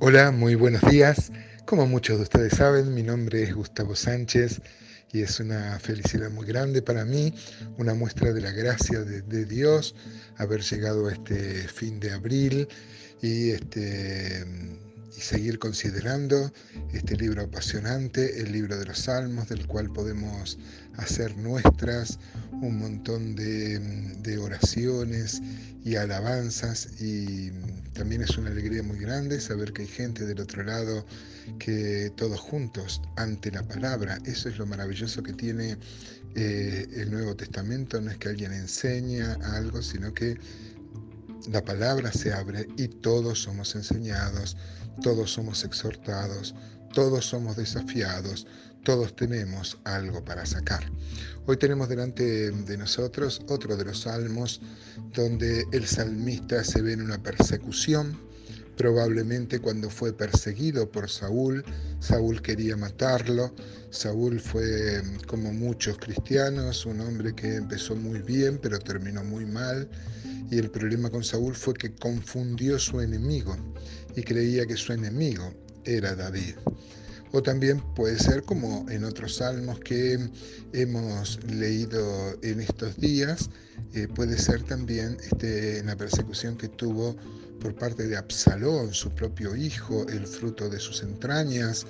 Hola, muy buenos días. Como muchos de ustedes saben, mi nombre es Gustavo Sánchez y es una felicidad muy grande para mí, una muestra de la gracia de, Dios haber llegado a este fin de abril y este y seguir considerando este libro apasionante, el libro de los Salmos, del cual podemos hacer nuestras un montón de, oraciones y alabanzas y también es una alegría muy grande saber que hay gente del otro lado que todos juntos ante la palabra, eso es lo maravilloso que tiene eh, el Nuevo Testamento, no es que alguien enseña algo, sino que la palabra se abre y todos somos enseñados, todos somos exhortados, todos somos desafiados, todos tenemos algo para sacar. Hoy tenemos delante de nosotros otro de los salmos donde el salmista se ve en una persecución, probablemente cuando fue perseguido por Saúl, Saúl quería matarlo, Saúl fue como muchos cristianos, un hombre que empezó muy bien pero terminó muy mal. Y el problema con Saúl fue que confundió su enemigo y creía que su enemigo era David. O también puede ser como en otros salmos que hemos leído en estos días, eh, puede ser también este, en la persecución que tuvo por parte de Absalón, su propio hijo, el fruto de sus entrañas.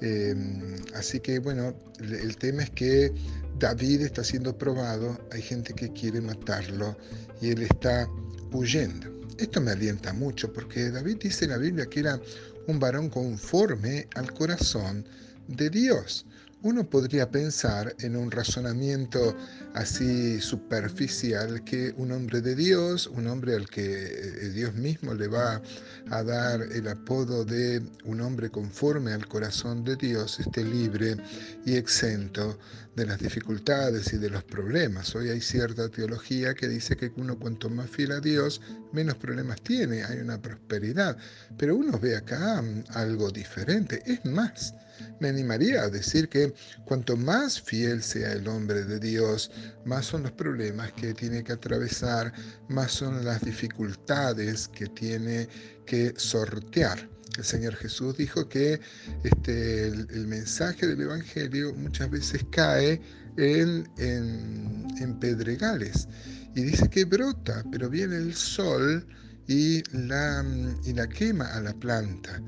Em, así que bueno, el tema es que David está siendo probado, hay gente que quiere matarlo y él está huyendo. Esto me alienta mucho porque David dice en la Biblia que era un varón conforme al corazón de Dios. Uno podría pensar en un razonamiento así superficial que un hombre de Dios, un hombre al que eh, Dios mismo le va a dar el apodo de un hombre conforme al corazón de Dios, esté libre y exento de las dificultades y de los problemas. Hoy hay cierta teología que dice que uno cuanto más fiel a Dios, menos problemas tiene, hay una prosperidad. Pero uno ve acá mm, algo diferente. Es más, me animaría a decir que cuanto más fiel sea el hombre de Dios, más son los problemas que tiene que atravesar, más son las dificultades que tiene que sortear. El Señor Jesús dijo que este, el, mensaje del Evangelio muchas veces cae en, en pedregales y dice que brota, pero viene el sol y la, y la quema a la planta.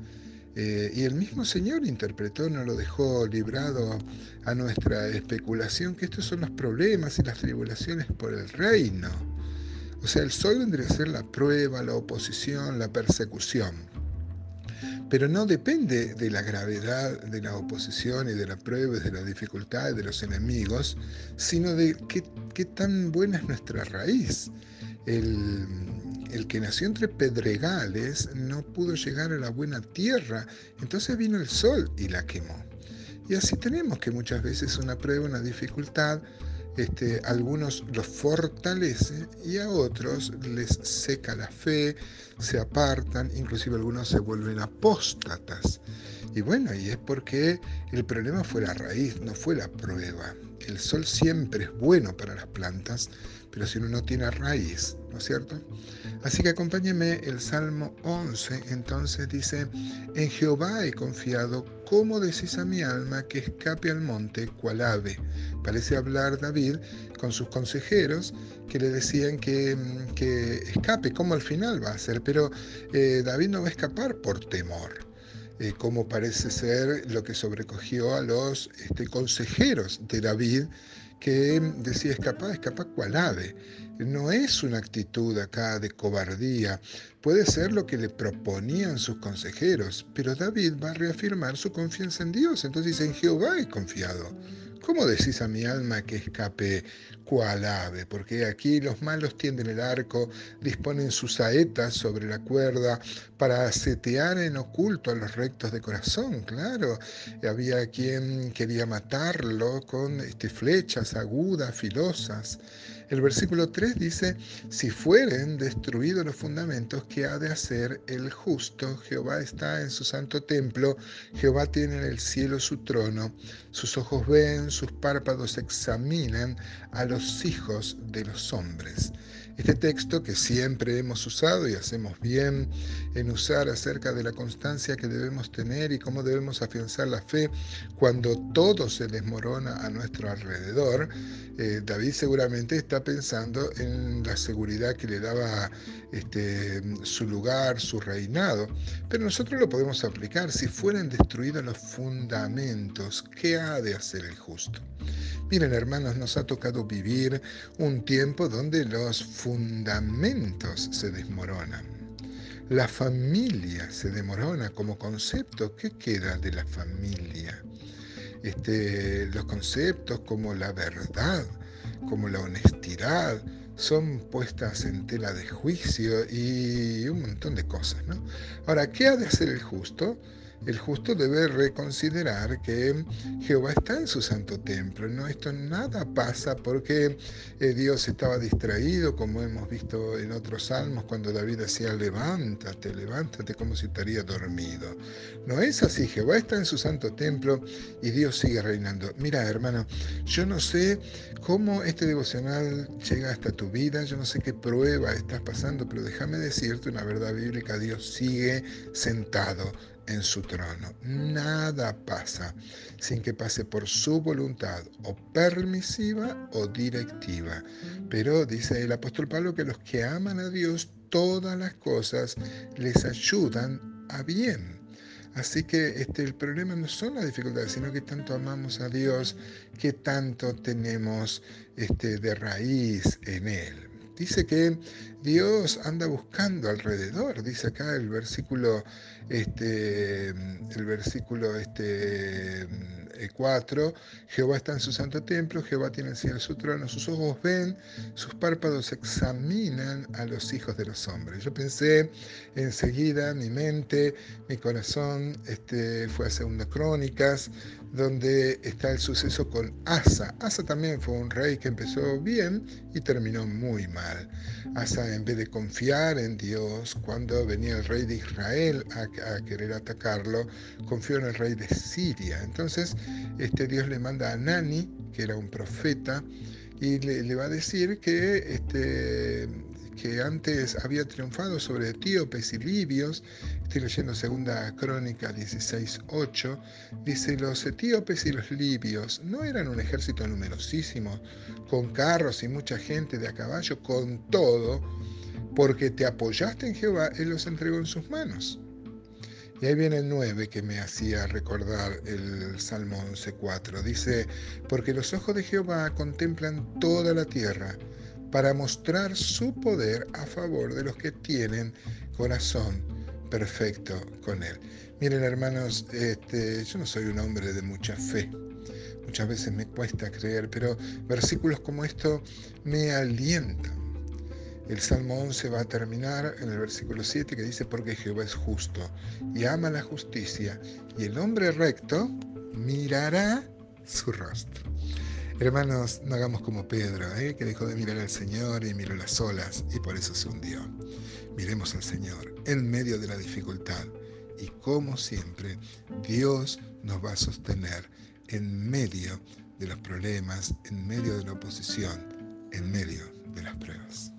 Eh, y el mismo Señor interpretó, no lo dejó librado a nuestra especulación, que estos son los problemas y las tribulaciones por el reino. O sea, el sol vendría a ser la prueba, la oposición, la persecución. Pero no depende de la gravedad de la oposición y de la prueba y de las dificultades de los enemigos, sino de qué, qué tan buena es nuestra raíz. El, el que nació entre pedregales no pudo llegar a la buena tierra, entonces vino el sol y la quemó. Y así tenemos que muchas veces una prueba, una dificultad, este, algunos los fortalece y a otros les seca la fe, se apartan, inclusive algunos se vuelven apóstatas. Y bueno, y es porque el problema fue la raíz, no fue la prueba. El sol siempre es bueno para las plantas, pero si uno no tiene raíz, ¿no es cierto? Así que acompáñeme el Salmo 11, entonces dice, en Jehová he confiado, ¿cómo decís a mi alma que escape al monte cual ave? Parece hablar David con sus consejeros que le decían que, que escape, ¿cómo al final va a ser? Pero eh, David no va a escapar por temor. Eh, como parece ser lo que sobrecogió a los este, consejeros de David, que decía escapar, escapar cual ave. No es una actitud acá de cobardía, puede ser lo que le proponían sus consejeros, pero David va a reafirmar su confianza en Dios, entonces dice, en Jehová he confiado. ¿Cómo decís a mi alma que escape cual ave? Porque aquí los malos tienden el arco, disponen sus saetas sobre la cuerda para setear en oculto a los rectos de corazón, claro. Había quien quería matarlo con este, flechas agudas, filosas. El versículo 3 dice, si fueren destruidos los fundamentos, ¿qué ha de hacer el justo? Jehová está en su santo templo, Jehová tiene en el cielo su trono, sus ojos ven, sus párpados examinan a los hijos de los hombres. Este texto que siempre hemos usado y hacemos bien en usar acerca de la constancia que debemos tener y cómo debemos afianzar la fe cuando todo se desmorona a nuestro alrededor, eh, David seguramente está pensando en la seguridad que le daba este, su lugar, su reinado, pero nosotros lo podemos aplicar. Si fueran destruidos los fundamentos, ¿qué ha de hacer el justo? Miren hermanos, nos ha tocado vivir un tiempo donde los fundamentos se desmoronan. La familia se desmorona como concepto. ¿Qué queda de la familia? Este, los conceptos como la verdad, como la honestidad, son puestas en tela de juicio y un montón de cosas. ¿no? Ahora, ¿qué ha de hacer el justo? El justo debe reconsiderar que Jehová está en su santo templo. No, esto nada pasa porque eh, Dios estaba distraído, como hemos visto en otros salmos, cuando David decía, levántate, levántate, como si estaría dormido. No es así, Jehová está en su santo templo y Dios sigue reinando. Mira, hermano, yo no sé cómo este devocional llega hasta tu vida, yo no sé qué prueba estás pasando, pero déjame decirte una verdad bíblica, Dios sigue sentado en su trono. Nada pasa sin que pase por su voluntad, o permisiva o directiva. Pero dice el apóstol Pablo que los que aman a Dios, todas las cosas les ayudan a bien. Así que este, el problema no son las dificultades, sino que tanto amamos a Dios, que tanto tenemos este, de raíz en Él. Dice que Dios anda buscando alrededor, dice acá el versículo, este, el versículo este, 4, Jehová está en su santo templo, Jehová tiene el cielo su trono, sus ojos ven, sus párpados examinan a los hijos de los hombres. Yo pensé enseguida, mi mente, mi corazón este, fue a Segunda Crónicas, donde está el suceso con Asa. Asa también fue un rey que empezó bien y terminó muy mal. Asa, en vez de confiar en Dios, cuando venía el rey de Israel a, a querer atacarlo, confió en el rey de Siria. Entonces, este, Dios le manda a Nani, que era un profeta, y le, va a decir que, este, que antes había triunfado sobre etíopes y libios. Estoy leyendo segunda crónica 16.8. Dice, los etíopes y los libios no eran un ejército numerosísimo, con carros y mucha gente de a caballo, con todo, porque te apoyaste en Jehová, Él los entregó en sus manos. Y ahí viene el 9 que me hacía recordar el Salmo 11.4. Dice, porque los ojos de Jehová contemplan toda la tierra para mostrar su poder a favor de los que tienen corazón perfecto con él. Miren hermanos, este, yo no soy un hombre de mucha fe. Muchas veces me cuesta creer, pero versículos como esto me alientan el Salmo 11 va a terminar en el versículo 7 que dice, porque Jehová es justo y ama la justicia, y el hombre recto mirará su rostro. Hermanos, no hagamos como Pedro, ¿eh? que dejó de mirar al Señor y miró las olas y por eso se hundió. Miremos al Señor en medio de la dificultad y como siempre, Dios nos va a sostener en medio de los problemas, en medio de la oposición, en medio de las pruebas.